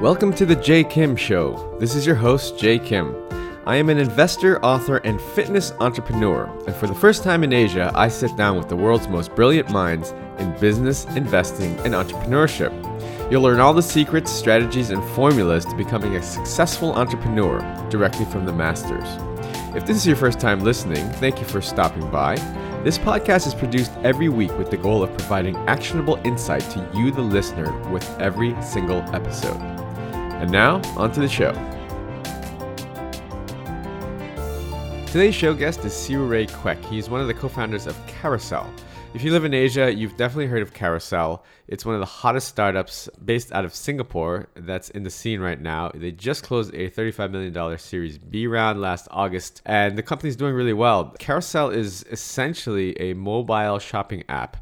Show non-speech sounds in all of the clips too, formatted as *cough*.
Welcome to the Jay Kim Show. This is your host, Jay Kim. I am an investor, author, and fitness entrepreneur, and for the first time in Asia, I sit down with the world's most brilliant minds in business, investing, and entrepreneurship. You'll learn all the secrets, strategies, and formulas to becoming a successful entrepreneur directly from the masters. If this is your first time listening, thank you for stopping by. This podcast is produced every week with the goal of providing actionable insight to you, the listener, with every single episode. And now, on to the show. Today's show guest is Siu Rui Quek. He's one of the co founders of Carousell. If you live in Asia, you've definitely heard of Carousell. It's one of the hottest startups based out of Singapore that's in the scene right now. They just closed a $35 million Series B round last August, and the company's doing really well. Carousell is essentially a mobile shopping app.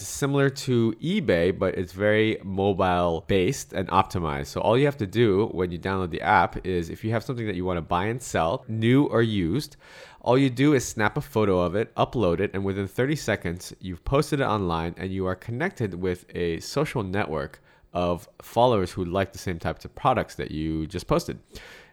Similar to eBay, but it's very mobile based and optimized. So, all you have to do when you download the app is if you have something that you want to buy and sell, new or used, all you do is snap a photo of it, upload it, and within 30 seconds, you've posted it online and you are connected with a social network of followers who like the same types of products that you just posted.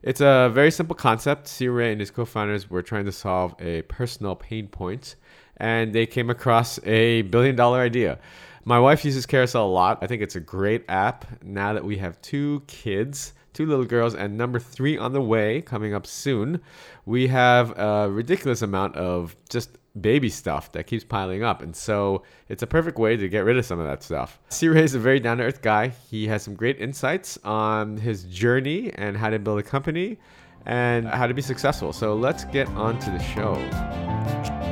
It's a very simple concept. Siu Rui and his co founders were trying to solve a personal pain point, and they came across a billion dollar idea. My wife uses Carousell a lot. I think it's a great app now that we have two kids two little girls, and number three on the way, coming up soon. We have a ridiculous amount of just baby stuff that keeps piling up. And so it's a perfect way to get rid of some of that stuff. Siu Rui is a very down to earth guy. He has some great insights on his journey and how to build a company and how to be successful. So let's get on to the show.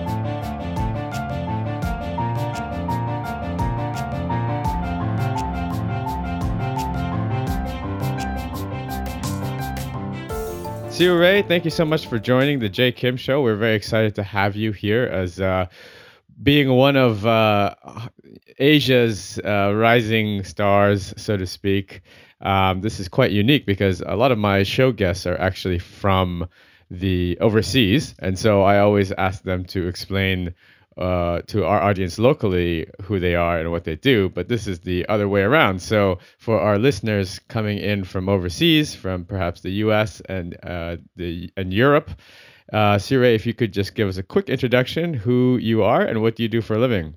Siu Rui, thank you so much for joining the Jay Kim Show. We're very excited to have you here as uh, being one of uh, Asia's uh, rising stars, so to speak. Um, this is quite unique because a lot of my show guests are actually from the overseas, and so I always ask them to explain uh, to our audience locally who they are and what they do, but this is the other way around. So for our listeners coming in from overseas, from perhaps the U.S. and uh, the and Europe, uh, Siu Rui, if you could just give us a quick introduction, who you are and what you do for a living?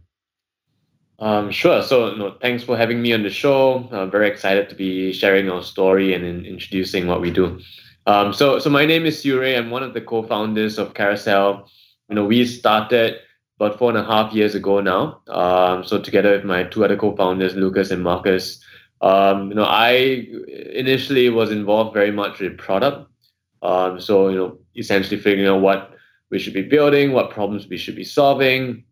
Um, sure. So, no, thanks for having me on the show. I'm very excited to be sharing our story and in introducing what we do. Um, so, so my name is Siu Rui. I'm one of the co-founders of Carousell. You know, we started about four and a half years ago now. Um, so together with my two other co-founders, Lucas and Marcus, um, you know, I initially was involved very much with product. Um, so you know, essentially figuring out what we should be building, what problems we should be solving.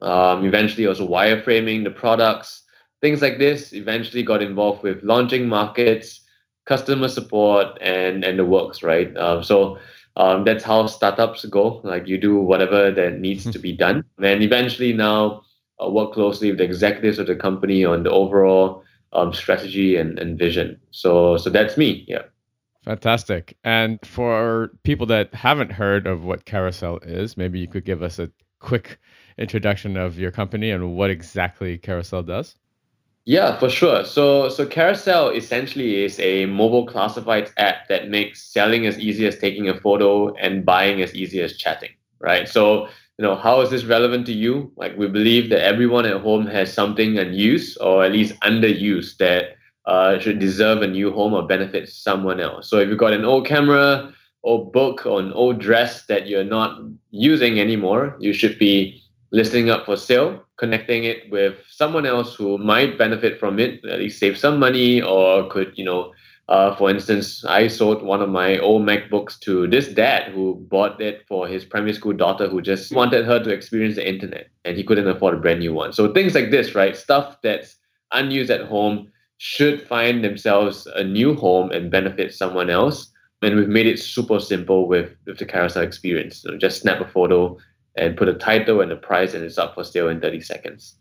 Um, eventually, also wireframing the products, things like this. Eventually, got involved with launching markets, customer support, and and the works. Right. Uh, so um, that's how startups go. Like you do whatever that needs to be done, and eventually now uh, work closely with the executives of the company on the overall um, strategy and, and vision. So so that's me. Yeah. Fantastic. And for people that haven't heard of what Carousell is, maybe you could give us a quick introduction of your company and what exactly Carousell does. Yeah, for sure. So so Carousell essentially is a mobile classifieds app that makes selling as easy as taking a photo and buying as easy as chatting, right? So, you know, how is this relevant to you? Like we believe that everyone at home has something unused or at least underused that uh, should deserve a new home or benefit someone else. So if you've got an old camera old book or an old dress that you're not using anymore, you should be listing up for sale, connecting it with someone else who might benefit from it, at least save some money, or could, you know, uh, for instance, I sold one of my old MacBooks to this dad who bought it for his primary school daughter who just wanted her to experience the internet and he couldn't afford a brand new one. So things like this, right? Stuff that's unused at home should find themselves a new home and benefit someone else. And we've made it super simple with, with the Carousell experience. So just snap a photo, and put a title and a price and it's up for sale in 30 seconds.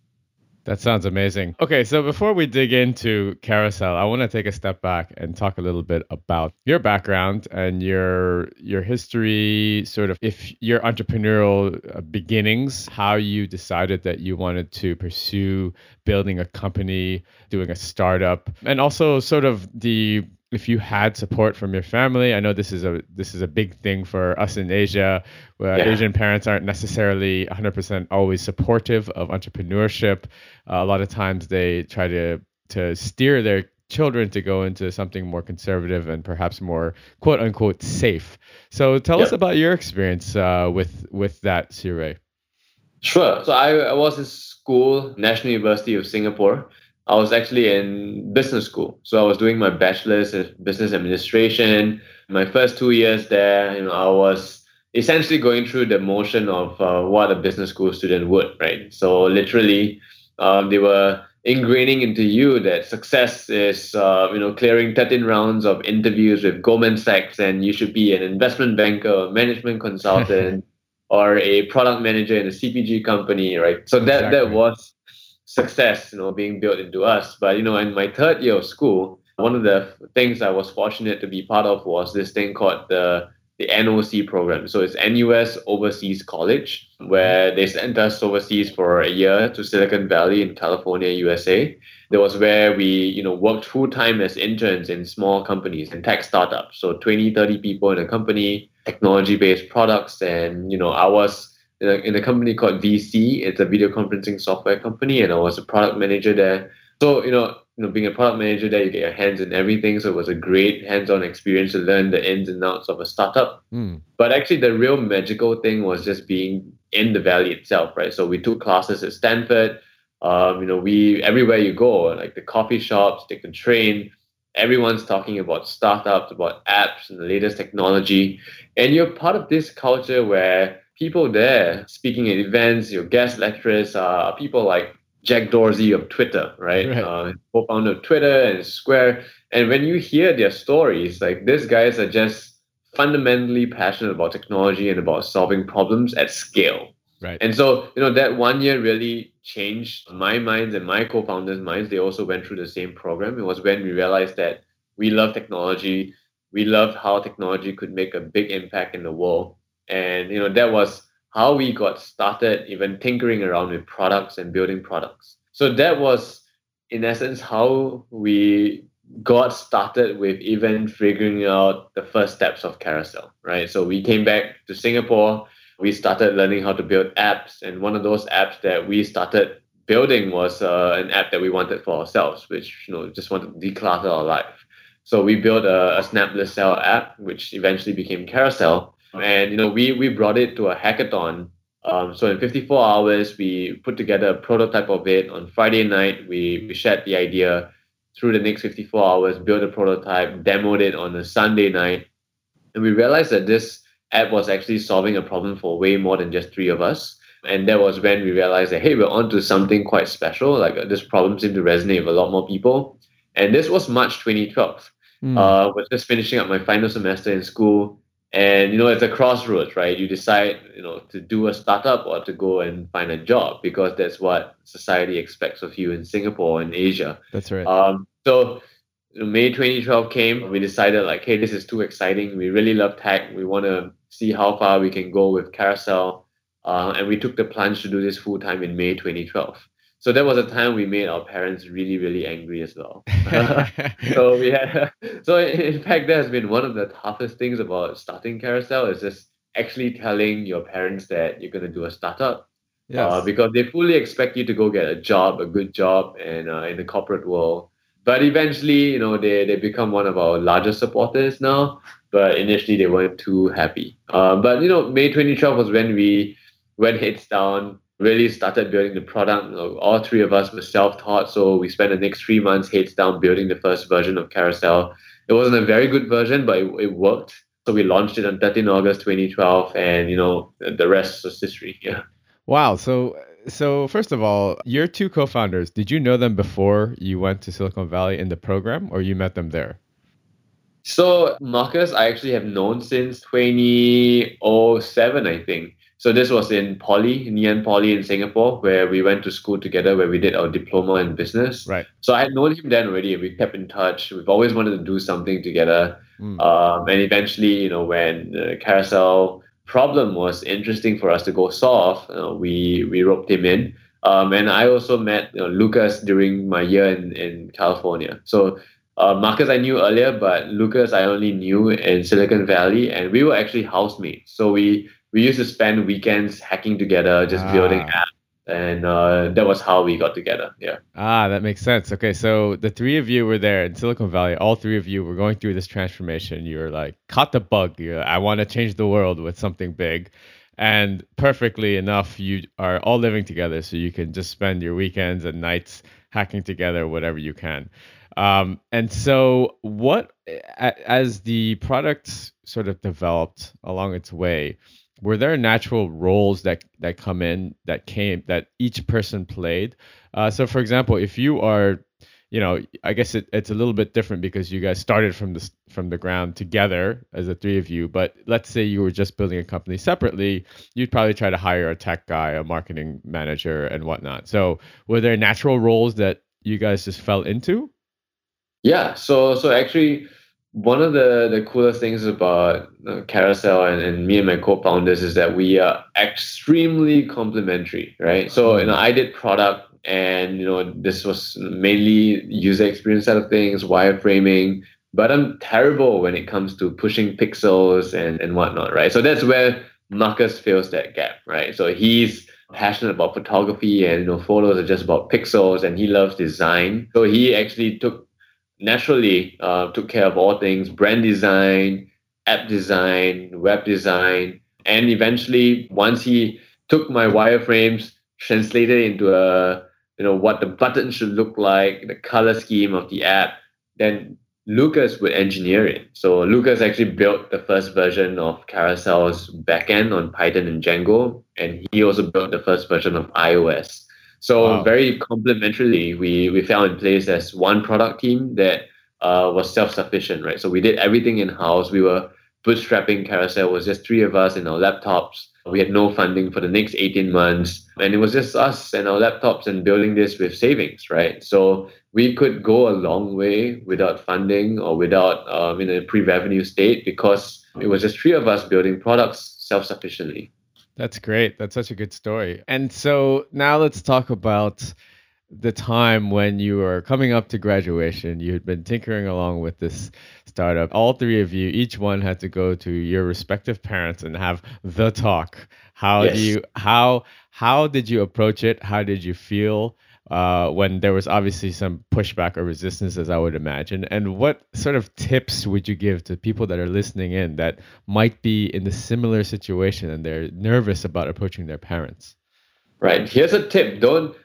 That sounds amazing. Okay, so before we dig into Carousell, I want to take a step back and talk a little bit about your background and your your history, sort of if your entrepreneurial uh, beginnings, how you decided that you wanted to pursue building a company, doing a startup, and also sort of the if you had support from your family. I know this is a this is a big thing for us in Asia, where yeah. Asian parents aren't necessarily 100% always supportive of entrepreneurship. Uh, a lot of times they try to to steer their children to go into something more conservative and perhaps more quote unquote safe. So tell us about your experience uh, with with that, Siu-Rui. Sure. So I, I was in school, National University of Singapore. I was actually in business school. So I was doing my bachelor's in business administration. My first two years there, you know, I was essentially going through the motion of uh, what a business school student would, right? So literally, um, they were ingraining into you that success is, uh, you know, clearing 13 rounds of interviews with Goldman Sachs, and you should be an investment banker, or management consultant, *laughs* or a product manager in a CPG company, right? So that exactly. that was success, you know, being built into us. But you know, in my third year of school, one of the things I was fortunate to be part of was this thing called the the NOC program. So it's NUS Overseas College, where they sent us overseas for a year to Silicon Valley in California, USA. That was where we, you know, worked full time as interns in small companies and tech startups. So 20, 30 people in a company, technology based products. And, you know, I was in a, in a company called VC. It's a video conferencing software company, and I was a product manager there. So, you know, you know, being a product manager there, you get your hands in everything. So it was a great hands-on experience to learn the ins and outs of a startup. Mm. But actually, the real magical thing was just being in the valley itself, right? So we took classes at Stanford. Um, you know, we everywhere you go, like the coffee shops, take the train, everyone's talking about startups, about apps, and the latest technology, and you're part of this culture where people there speaking at events, your guest lecturers are people like Jack Dorsey of Twitter, right? right. Uh, co-founder of Twitter and Square. And when you hear their stories, like these guys are just fundamentally passionate about technology and about solving problems at scale. Right. And so, you know, that one year really changed my minds and my co-founders' minds. They also went through the same program. It was when we realized that we love technology. We loved how technology could make a big impact in the world. And, you know, that was how we got started even tinkering around with products and building products. So that was, in essence, how we got started with even figuring out the first steps of Carousell, right? So we came back to Singapore. We started learning how to build apps, and one of those apps that we started building was uh, an app that we wanted for ourselves, which you know just wanted to declutter our life. So we built a, a cell app, which eventually became Carousell, and you know we we brought it to a hackathon. Um, so in 54 hours we put together a prototype of it. On friday night we, we shared the idea through the next 54 hours built a prototype demoed it on a sunday night. And we realized that this app was actually solving a problem for way more than just three of us. And that was when we realized that hey we're onto something quite special. Like uh, this problem seemed to resonate with a lot more people. And this was march 2012 mm. uh, was just finishing up my final semester in school and you know it's a crossroads right? You decide you know to do a startup or to go and find a job because that's what society expects of you in singapore and asia. That's right. Um, so may 2012 came we decided like hey this is too exciting. We really love tech. We want to see how far we can go with Carousell. Uh, and we took the plunge to do this full time in may 2012 so that was a time we made our parents really really angry as well. *laughs* So we had *laughs* so in fact that has been one of the toughest things about starting Carousell is just actually telling your parents that you're going to do a startup uh, yes. Uh, because they fully expect you to go get a job a good job and uh, in the corporate world. But eventually you know they, they become one of our largest supporters now but initially they weren't too happy. Uh, but you know may 2012 was when we went heads down really started building the product. All three of us were self-taught, so we spent the next three months heads down building the first version of Carousell. It wasn't a very good version, but it, it worked. So we launched it on 13 August 2012, and you know the rest is history. *laughs* Yeah. Wow. So so first of all, your two co-founders, did you know them before you went to Silicon Valley in the program, or you met them there? So Marcus, I actually have known since 2007, I think. So this was in Poly, Ann Poly in Singapore, where we went to school together, where we did our diploma in business. Right. So I had known him then already. We kept in touch. We've always wanted to do something together. Mm. Um, and eventually, you know, when the Carousell problem was interesting for us to go solve, uh, we we roped him in. Um, and I also met you know, Lucas during my year in, in California. So uh, Marcus I knew earlier, but Lucas I only knew in Silicon Valley, and we were actually housemates. So we we used to spend weekends hacking together, just ah. building apps and uh, that was how we got together. Yeah. Ah, that makes sense. Okay, so the three of you were there in Silicon Valley. All three of you were going through this transformation. You were like, caught the bug. You're, I want to change the world with something big. And perfectly enough, you are all living together, so you can just spend your weekends and nights hacking together, whatever you can. Um, and so, what as the product sort of developed along its way, were there natural roles that that come in that came that each person played? Uh, so for example if you are you know i guess it, it's a little bit different because you guys started from the from the ground together as the three of you but let's say you were just building a company separately you'd probably try to hire a tech guy a marketing manager and whatnot. So were there natural roles that you guys just fell into? Yeah so so actually one of the, the coolest things about uh, Carousell and, and me and my co-founders is that we are extremely complementary, right? So, you know, I did product and, you know, this was mainly user experience side of things, wireframing, but I'm terrible when it comes to pushing pixels and, and whatnot, right? So that's where Marcus fills that gap, right? So he's passionate about photography and, you know, photos are just about pixels and he loves design. So he actually took naturally uh, took care of all things brand design, app design, web design, and eventually once he took my wireframes, translated into a you know what the button should look like, the color scheme of the app, then Lucas would engineer it. So Lucas actually built the first version of Carousell's backend on Python and Django, and he also built the first version of iOS. So wow. very complementarily, we we fell in place as one product team that uh, was self-sufficient, right? So we did everything in house. We were bootstrapping Carousell. It was just three of us in our laptops. We had no funding for the next 18 months. And it was just us and our laptops and building this with savings, right? So we could go a long way without funding or without um, in a pre-revenue state because it was just three of us building products self-sufficiently. That's great. That's such a good story. And so now let's talk about the time when you were coming up to graduation. You had been tinkering along with this startup. All three of you, each one had to go to your respective parents and have the talk. How yes. do you how how did you approach it? How did you feel? Uh, when there was obviously some pushback or resistance, as I would imagine. And what sort of tips would you give to people that are listening in that might be in a similar situation and they're nervous about approaching their parents? Right. Here's a tip: don't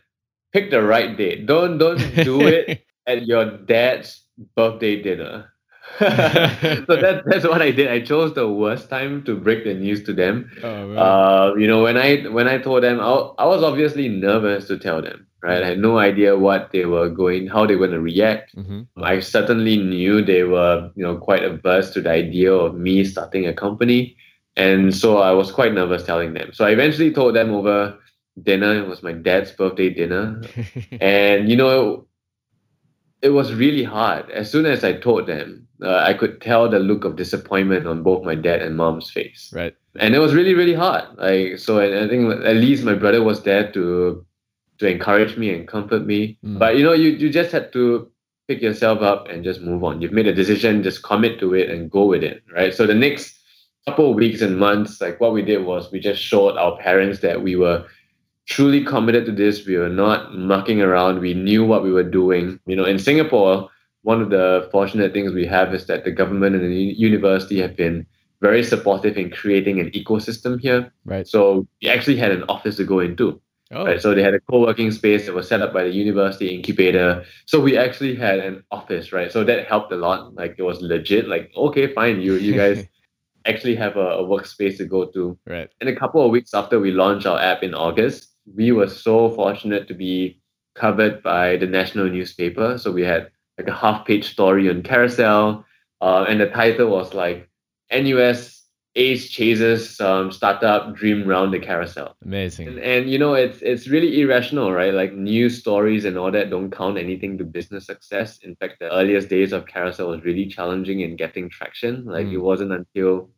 pick the right date. Don't don't do it *laughs* at your dad's birthday dinner. *laughs* so that, that's what I did. I chose the worst time to break the news to them. Oh, uh, you know, when I when I told them, I, I was obviously nervous to tell them right? I had no idea what they were going, how they were going to react. Mm-hmm. I certainly knew they were, you know, quite averse to the idea of me starting a company, and so I was quite nervous telling them. So I eventually told them over dinner. It was my dad's birthday dinner, *laughs* and you know, it was really hard. As soon as I told them, uh, I could tell the look of disappointment on both my dad and mom's face. Right. And it was really, really hard. Like so, I, I think at least my brother was there to to encourage me and comfort me. Mm. But you know, you you just had to pick yourself up and just move on. You've made a decision, just commit to it and go with it, right? So the next couple of weeks and months, like what we did was we just showed our parents that we were truly committed to this. We were not mucking around. We knew what we were doing. You know, in Singapore, one of the fortunate things we have is that the government and the university have been very supportive in creating an ecosystem here. Right. So we actually had an office to go into. Oh. Right, so they had a co-working space that was set up by the university incubator. So we actually had an office, right? So that helped a lot. Like it was legit. Like okay, fine, you you guys *laughs* actually have a, a workspace to go to. Right. And a couple of weeks after we launched our app in August, we were so fortunate to be covered by the national newspaper. So we had like a half-page story on Carousell, uh, and the title was like NUS Ace chases um, startup dream round the carousel. Amazing. And, and, you know, it's it's really irrational, right? Like news stories and all that don't count anything to business success. In fact, the earliest days of Carousell was really challenging in getting traction. Like mm. it wasn't until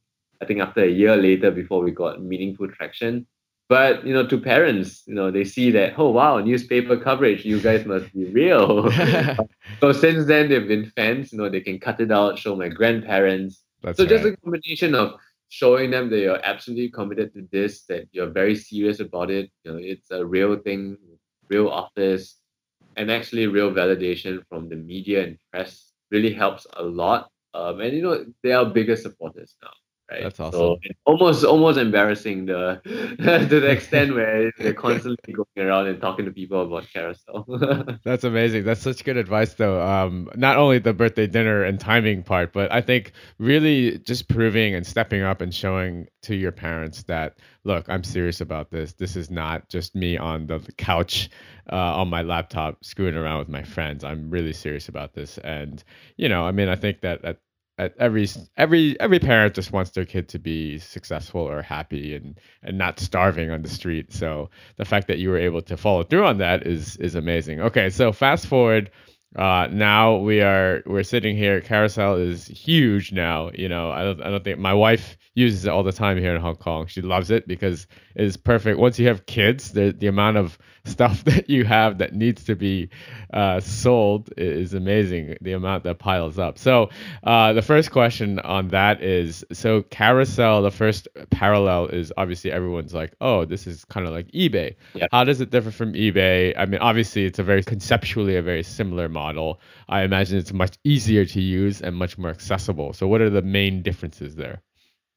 I think after a year later before we got meaningful traction. But you know, to parents, you know, they see that, oh wow, newspaper coverage, you guys must be real. *laughs* *laughs* so since then they've been fans, you know, they can cut it out, show my grandparents. That's so right. just a combination of showing them that you're absolutely committed to this, that you're very serious about it. You know, it's a real thing, real office, and actually real validation from the media and press really helps a lot. Um, and you know, they are bigger supporters now right? That's awesome. So almost almost embarrassing the *laughs* to the extent where they're *laughs* constantly going around and talking to people about Carousell. *laughs* That's amazing. That's such good advice though. Um, not only the birthday dinner and timing part, but I think really just proving and stepping up and showing to your parents that look, I'm serious about this. This is not just me on the couch uh, on my laptop screwing around with my friends. I'm really serious about this. And, you know, I mean, I think that at every every every parent just wants their kid to be successful or happy and and not starving on the street so the fact that you were able to follow through on that is is amazing okay so fast forward uh, now we are we're sitting here. Carousell is huge now. You know, I don't I don't think my wife uses it all the time here in Hong Kong. She loves it because it is perfect. Once you have kids, the the amount of stuff *laughs* that you have that needs to be uh, sold is amazing. The amount that piles up. So uh, the first question on that is so Carousell. The first parallel is obviously everyone's like, oh, this is kind of like eBay. How does it differ from eBay? I mean, obviously it's a very conceptually a very similar model, I imagine it's much easier to use and much more accessible. So, what are the main differences there?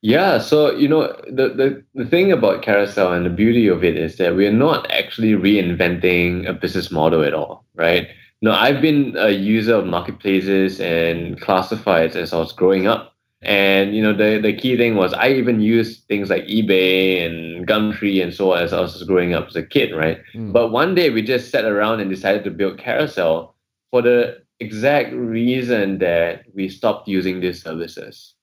Yeah, so you know the, the the thing about Carousell and the beauty of it is that we're not actually reinventing a business model at all, right? No, I've been a user of marketplaces and classifieds as I was growing up. And you know, the, the key thing was I even used things like eBay and Gumtree and so on as I was growing up as a kid, right? Mm. But one day we just sat around and decided to build Carousell for the exact reason that we stopped using these services.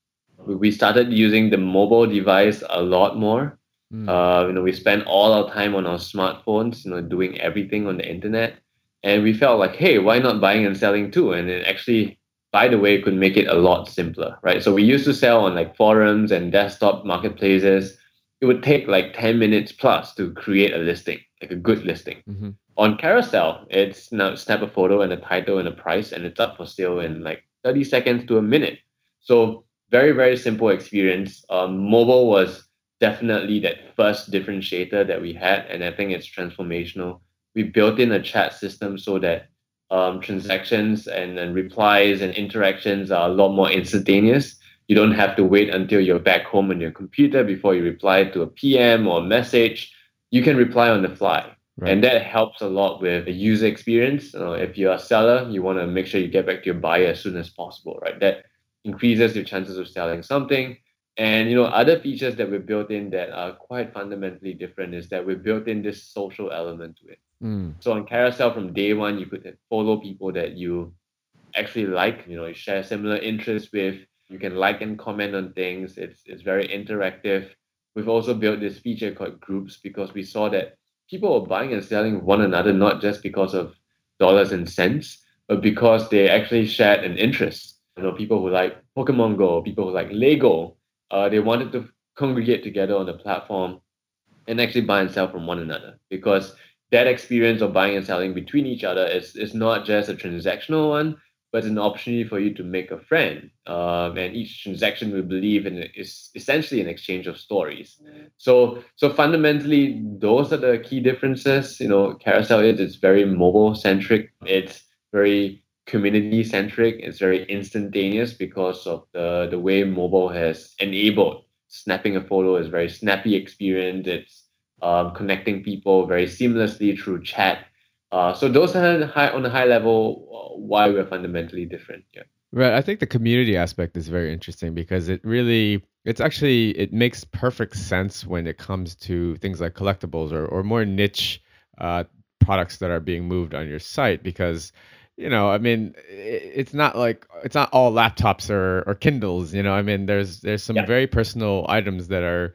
We started using the mobile device a lot more. Mm. Uh, you know, we spent all our time on our smartphones, you know, doing everything on the internet. And we felt like, hey, why not buying and selling too? And it actually, by the way, could make it a lot simpler, right? So we used to sell on like forums and desktop marketplaces. It would take like 10 minutes plus to create a listing, like a good listing. Mm-hmm on Carousell, it's now snap a photo and a title and a price, and it's up for sale in like 30 seconds to a minute. So very very simple experience. Um, mobile was definitely that first differentiator that we had, and I think it's transformational. We built in a chat system so that um, transactions and, and replies and interactions are a lot more instantaneous. You don't have to wait until you're back home on your computer before you reply to a PM or a message. You can reply on the fly Right. And that helps a lot with the user experience. Uh, if you're a seller, you want to make sure you get back to your buyer as soon as possible, right? That increases your chances of selling something. And you know, other features that we built in that are quite fundamentally different is that we built in this social element to it. Mm. So on Carousell from day one, you could follow people that you actually like, you know, you share similar interests with. You can like and comment on things. It's it's very interactive. We've also built this feature called groups because we saw that people are buying and selling one another not just because of dollars and cents, but because they actually shared an interest. You know, people who like Pokemon Go, people who like Lego, uh, they wanted to congregate together on the platform and actually buy and sell from one another because that experience of buying and selling between each other is, is not just a transactional one, but it's an opportunity for you to make a friend. Um, and each transaction we believe in is essentially an exchange of stories. So so fundamentally, those are the key differences. You know, Carousell is it's very mobile centric. It's very community centric. It's very instantaneous because of the the way mobile has enabled snapping a photo is very snappy experience. It's um, connecting people very seamlessly through chat uh, so those are high, on a high level uh, why we're fundamentally different. Yeah. Right. I think the community aspect is very interesting because it really it's actually it makes perfect sense when it comes to things like collectibles or, or more niche uh, products that are being moved on your site because you know i mean it's not like it's not all laptops or, or kindles you know i mean there's there's some yeah. very personal items that are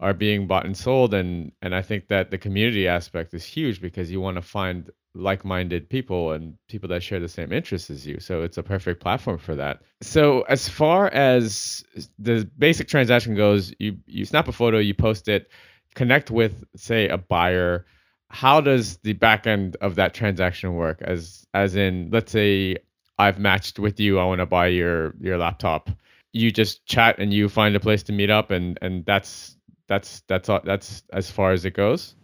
are being bought and sold and and I think that the community aspect is huge because you want to find like-minded people and people that share the same interests as you so it's a perfect platform for that so as far as the basic transaction goes you you snap a photo you post it connect with, say, a buyer, how does the back end of that transaction work? As as in, let's say I've matched with you, I want to buy your your laptop. You just chat and you find a place to meet up, and and that's that's that's that's as far as it goes.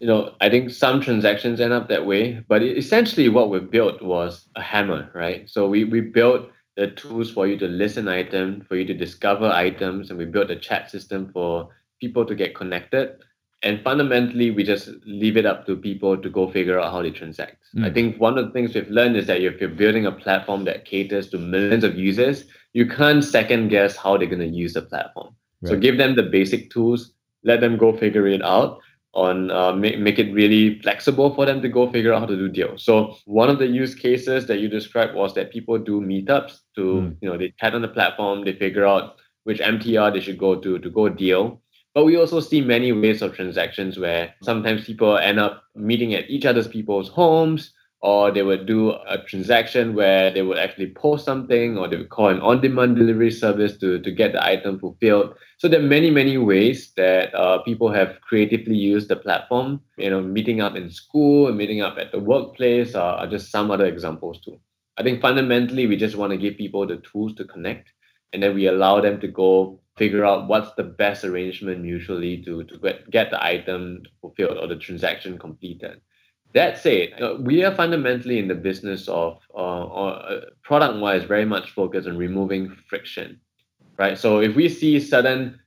You know, I think some transactions end up that way, but essentially what we built was a hammer, right? So we we built the tools for you to list an item, for you to discover items, and we built a chat system for people to get connected. And fundamentally, we just leave it up to people to go figure out how they transact. Mm. I think one of the things we've learned is that if you're building a platform that caters to millions of users, you can't second guess how they're going to use the platform. Right. So give them the basic tools, let them go figure it out on uh, make, make it really flexible for them to go figure out how to do deals. So one of the use cases that you described was that people do meetups to, mm. you know, they chat on the platform, they figure out which MTR they should go to to go deal. But we also see many ways of transactions where sometimes people end up meeting at each other's people's homes, or they would do a transaction where they would actually post something, or they would call an on-demand delivery service to, to get the item fulfilled. So there are many, many ways that uh, people have creatively used the platform. You know, meeting up in school, meeting up at the workplace are, are just some other examples too. I think fundamentally we just want to give people the tools to connect, and then we allow them to go figure out what's the best arrangement mutually to, to get, get the item fulfilled or the transaction completed. That said, uh, we are fundamentally in the business of, uh, uh, product wise, very much focused on removing friction, right? So if we see certain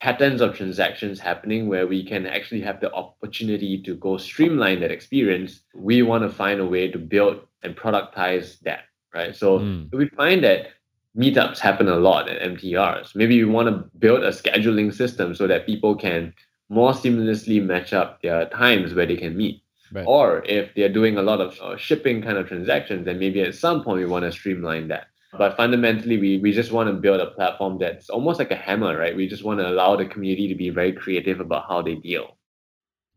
patterns of transactions happening where we can actually have the opportunity to go streamline that experience, we want to find a way to build and productize that, right? So mm. we find that meetups happen a lot at MTRs. Maybe you want to build a scheduling system so that people can more seamlessly match up their times where they can meet. Right. Or if they're doing a lot of uh, shipping kind of transactions, then maybe at some point we want to streamline that. But fundamentally, we, we just want to build a platform that's almost like a hammer, right? We just want to allow the community to be very creative about how they deal.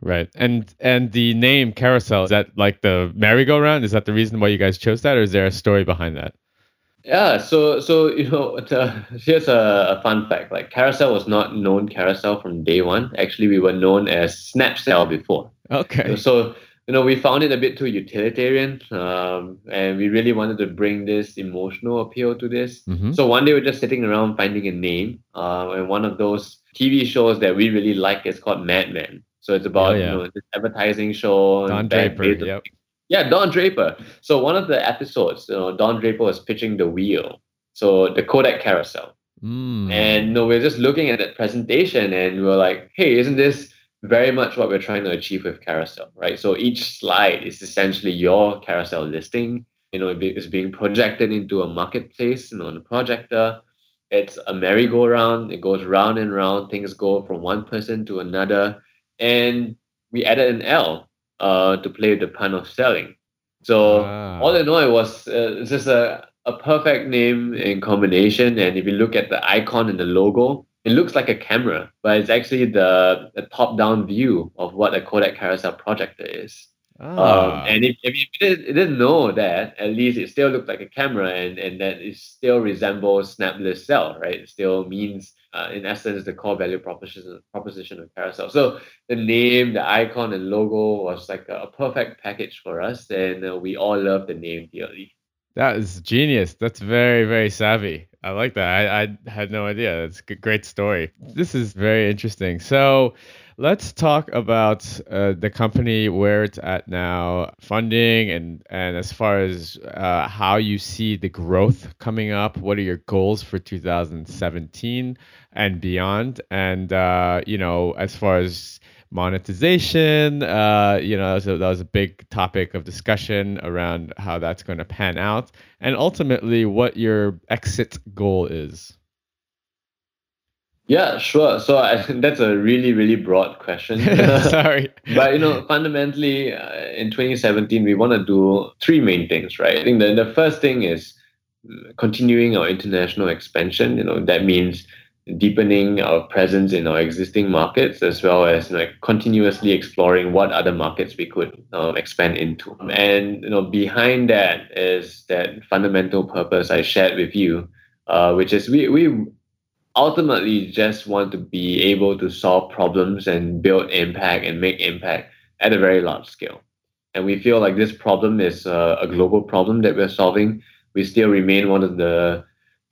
Right. And and the name Carousell, is that like the merry-go-round? Is that the reason why you guys chose that or is there a story behind that? Yeah, so so you know, *laughs* here's a, a, fun fact. Like Carousell was not known Carousell from day one. Actually, we were known as SnapSell before. Okay. So you know, we found it a bit too utilitarian, um, and we really wanted to bring this emotional appeal to this. Mm-hmm. So one day we're just sitting around finding a name, uh, and one of those TV shows that we really like is called Mad Men. So it's about oh, yeah. you know this advertising show. Don Draper. Yep. Yeah, Don Draper. So one of the episodes, you know, Don Draper was pitching the wheel, so the Kodak carousel. Mm. And you know, we're just looking at that presentation and we we're like, hey, isn't this very much what we're trying to achieve with Carousell, right? So each slide is essentially your Carousell listing. You know, it's being projected into a marketplace, you know, on a projector. It's a merry-go-round. It goes round and round. Things go from one person to another. And we added an L uh, to play the pun of selling. So ah. all in all, it was uh, just a, a perfect name in combination. And if you look at the icon and the logo, it looks like a camera, but it's actually the, the top-down view of what a Kodak Carousel projector is. Ah. Um, and if, if you didn't, didn't, know that, at least it still looked like a camera and, and that it still resembles Snap List Sell, right? It still means uh, in essence the core value proposition proposition of Carousell. So the name, the icon, and logo was like a, perfect package for us, and uh, we all love the name dearly. That is genius. That's very very savvy. I like that. I, I had no idea. That's a great story. This is very interesting. So let's talk about uh, the company where it's at now, funding, and and as far as uh, how you see the growth coming up. What are your goals for 2017 and beyond? And uh, you know, as far as monetization, uh, you know, that was a big topic of discussion around how that's going to pan out, and ultimately what your exit goal is. Yeah, sure. So I, *laughs* that's a really, really broad question. *laughs* Sorry. but, you know, fundamentally, uh, in 2017, we want to do three main things, right? I think the, the first thing is continuing our international expansion. You know, that means deepening our presence in our existing markets as well as you know, continuously exploring what other markets we could uh, expand into. And, you know, behind that is that fundamental purpose I shared with you, uh, which is we, we ultimately just want to be able to solve problems and build impact and make impact at a very large scale. And we feel like this problem is a, a global problem that we're solving. We still remain one of the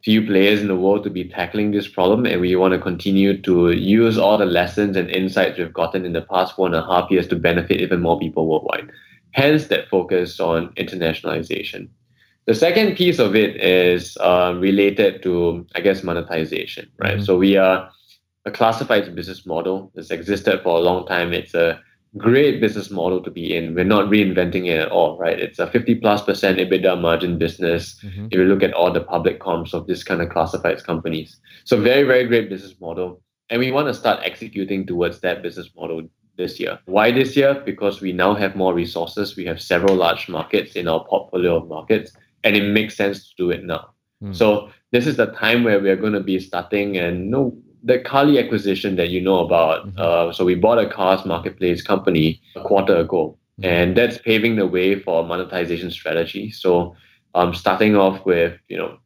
few players in the world to be tackling this problem, and we want to continue to use all the lessons and insights we've gotten in the past one and a half years to benefit even more people worldwide. Hence, that focus on internationalization. The second piece of it is uh, related to, I guess, monetization, right? Mm-hmm. So we are a classified business model. It's existed for a long time. It's a great business model to be in. We're not reinventing it at all, right? It's a 50 plus percent EBITDA margin business. Mm-hmm. If you look at all the public comps of this kind of classified companies. So very, very great business model. And we want to start executing towards that business model this year. Why this year? Because we now have more resources. We have several large markets in our portfolio of markets and it makes sense to do it now. Mm. So this is the time where we're going to be starting and no the Caarly acquisition that you know about. Mm-hmm. Uh, so we bought a cars marketplace company a quarter ago, mm-hmm. and that's paving the way for a monetization strategy. So um, starting off with you know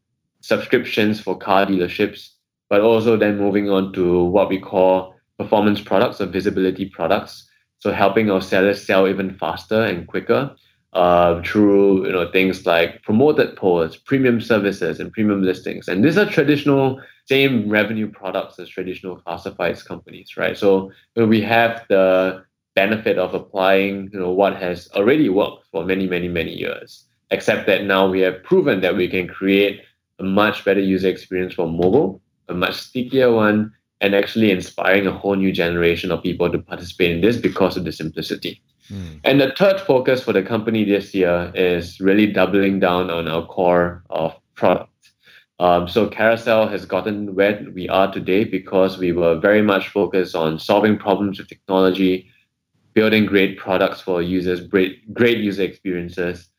subscriptions for car dealerships, but also then moving on to what we call performance products or visibility products. So helping our sellers sell even faster and quicker uh, through you know things like promoted posts, premium services, and premium listings. And these are traditional same revenue products as traditional classifieds companies, right? So you know, we have the benefit of applying you know what has already worked for many many many years. Except that now we have proven that we can create a much better user experience for mobile, a much stickier one, and actually inspiring a whole new generation of people to participate in this because of the simplicity. Mm. And the third focus for the company this year is really doubling down on our core of product. Um, so Carousell has gotten where we are today because we were very much focused on solving problems with technology, building great products for users, great great user experiences,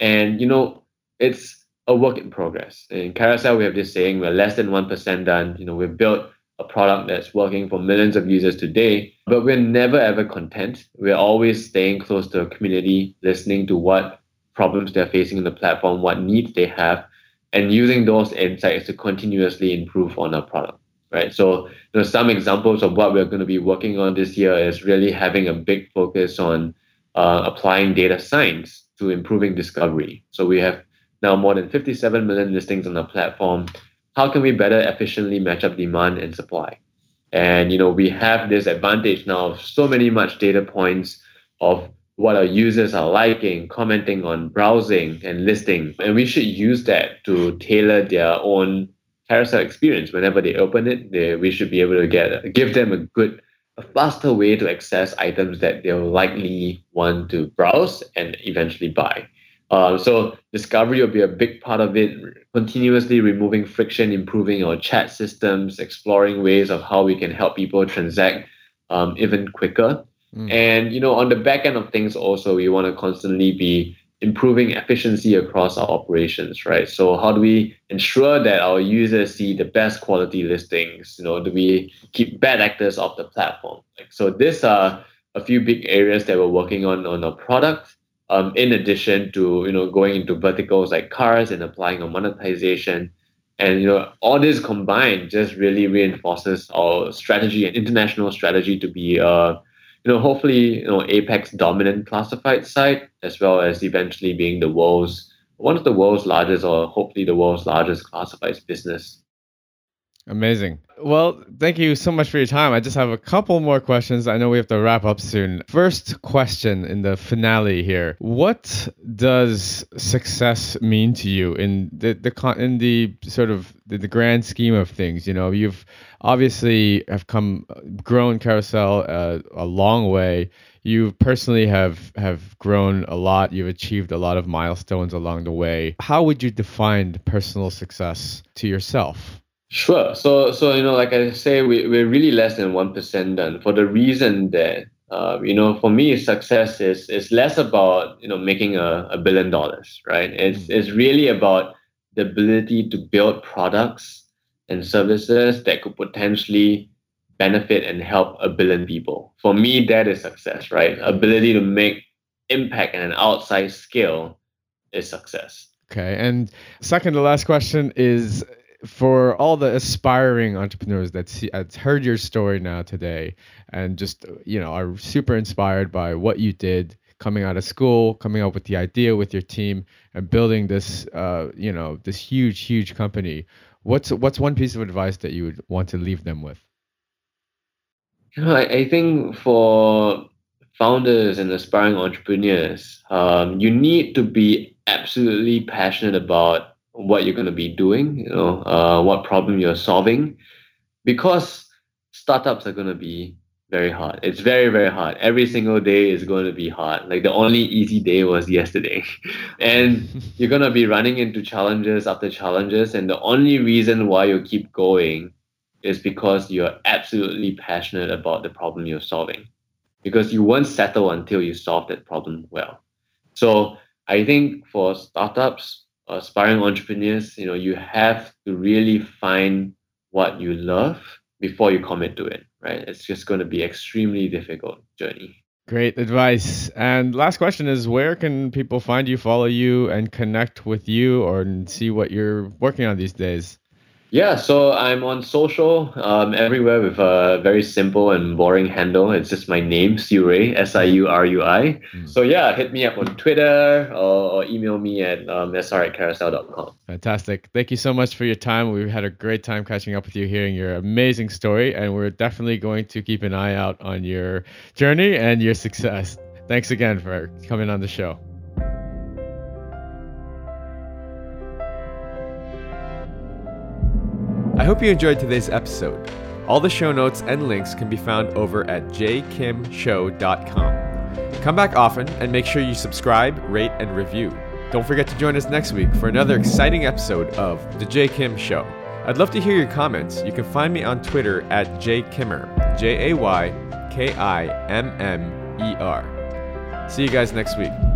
and you know it's a work in progress. In Carousell, we have this saying: we're less than one percent done. You know, we've built a product that's working for millions of users today, but we're never ever content. We're always staying close to a community, listening to what problems they're facing in the platform, what needs they have, and using those insights to continuously improve on our product. Right. So you know, some examples of what we're going to be working on this year is really having a big focus on uh, applying data science to improving discovery. So we have now more than 57 million listings on the platform how can we better efficiently match up demand and supply? And you know, we have this advantage now of so many much data points of what our users are liking, commenting on browsing and listing. And we should use that to tailor their own Carousell experience. Whenever they open it, they, we should be able to get give them a good a faster way to access items that they'll likely want to browse and eventually buy. Uh, so discovery will be a big part of it. Continuously removing friction, improving our chat systems, exploring ways of how we can help people transact um, even quicker. Mm. And you know, on the back end of things, also we want to constantly be improving efficiency across our operations, right? So how do we ensure that our users see the best quality listings? You know, do we keep bad actors off the platform? Like, so these are a few big areas that we're working on on our product um, in addition to you know going into verticals like cars and applying a monetization. And you know all this combined just really reinforces our strategy and international strategy to be uh you know hopefully you know apex dominant classified site as well as eventually being the world's one of the world's largest or hopefully the world's largest classifieds business Amazing. Well, thank you so much for your time. I just have a couple more questions. I know we have to wrap up soon. First question in the finale here: What does success mean to you in the the in the sort of the, the grand scheme of things? You know, you've obviously have come grown Carousell uh, a long way. You personally have have grown a lot. You've achieved a lot of milestones along the way. How would you define personal success to yourself? Sure. So, so you know, like I say, we, we're really less than 1% done for the reason that, uh, you know, for me, success is, is less about, you know, making a, a billion dollars, right? It's, mm-hmm. it's really about the ability to build products and services that could potentially benefit and help a billion people. For me, that is success, right? Ability to make impact and an outside scale is success. Okay. And second to last question is for all the aspiring entrepreneurs that see, that's heard your story now today and just you know are super inspired by what you did coming out of school, coming up with the idea with your team, and building this uh, you know this huge huge company. What's what's one piece of advice that you would want to leave them with? You know, I, I think for founders and aspiring entrepreneurs, um, you need to be absolutely passionate about what you're going to be doing, you know, uh, what problem you're solving, because startups are going to be very hard. It's very, very hard. Every single day is going to be hard. Like the only easy day was yesterday. *laughs* and *laughs* you're going to be running into challenges after challenges. And the only reason why you keep going is because you're absolutely passionate about the problem you're solving. Because you won't settle until you solve that problem well. So I think for startups, aspiring entrepreneurs, you know, you have to really find what you love before you commit to it, right? It's just going to be extremely difficult journey. Great advice. And last question is where can people find you, follow you, and connect with you or see what you're working on these days? Yeah, so I'm on social um, everywhere with a very simple and boring handle. It's just my name, Siurui, S I U R U I. Mm. So yeah, hit me up on Twitter or, or email me at um, sr at carousell.com. Fantastic. Thank you so much for your time. We've had a great time catching up with you, hearing your amazing story, and we're definitely going to keep an eye out on your journey and your success. Thanks again for coming on the show. Hope you enjoyed today's episode. All the show notes and links can be found over at jkimshow.com. Come back often and make sure you subscribe, rate, and review. Don't forget to join us next week for another exciting episode of The Jay Kim Show. I'd love to hear your comments. You can find me on Twitter at jaykimmer, J A Y K I M M E R. See you guys next week.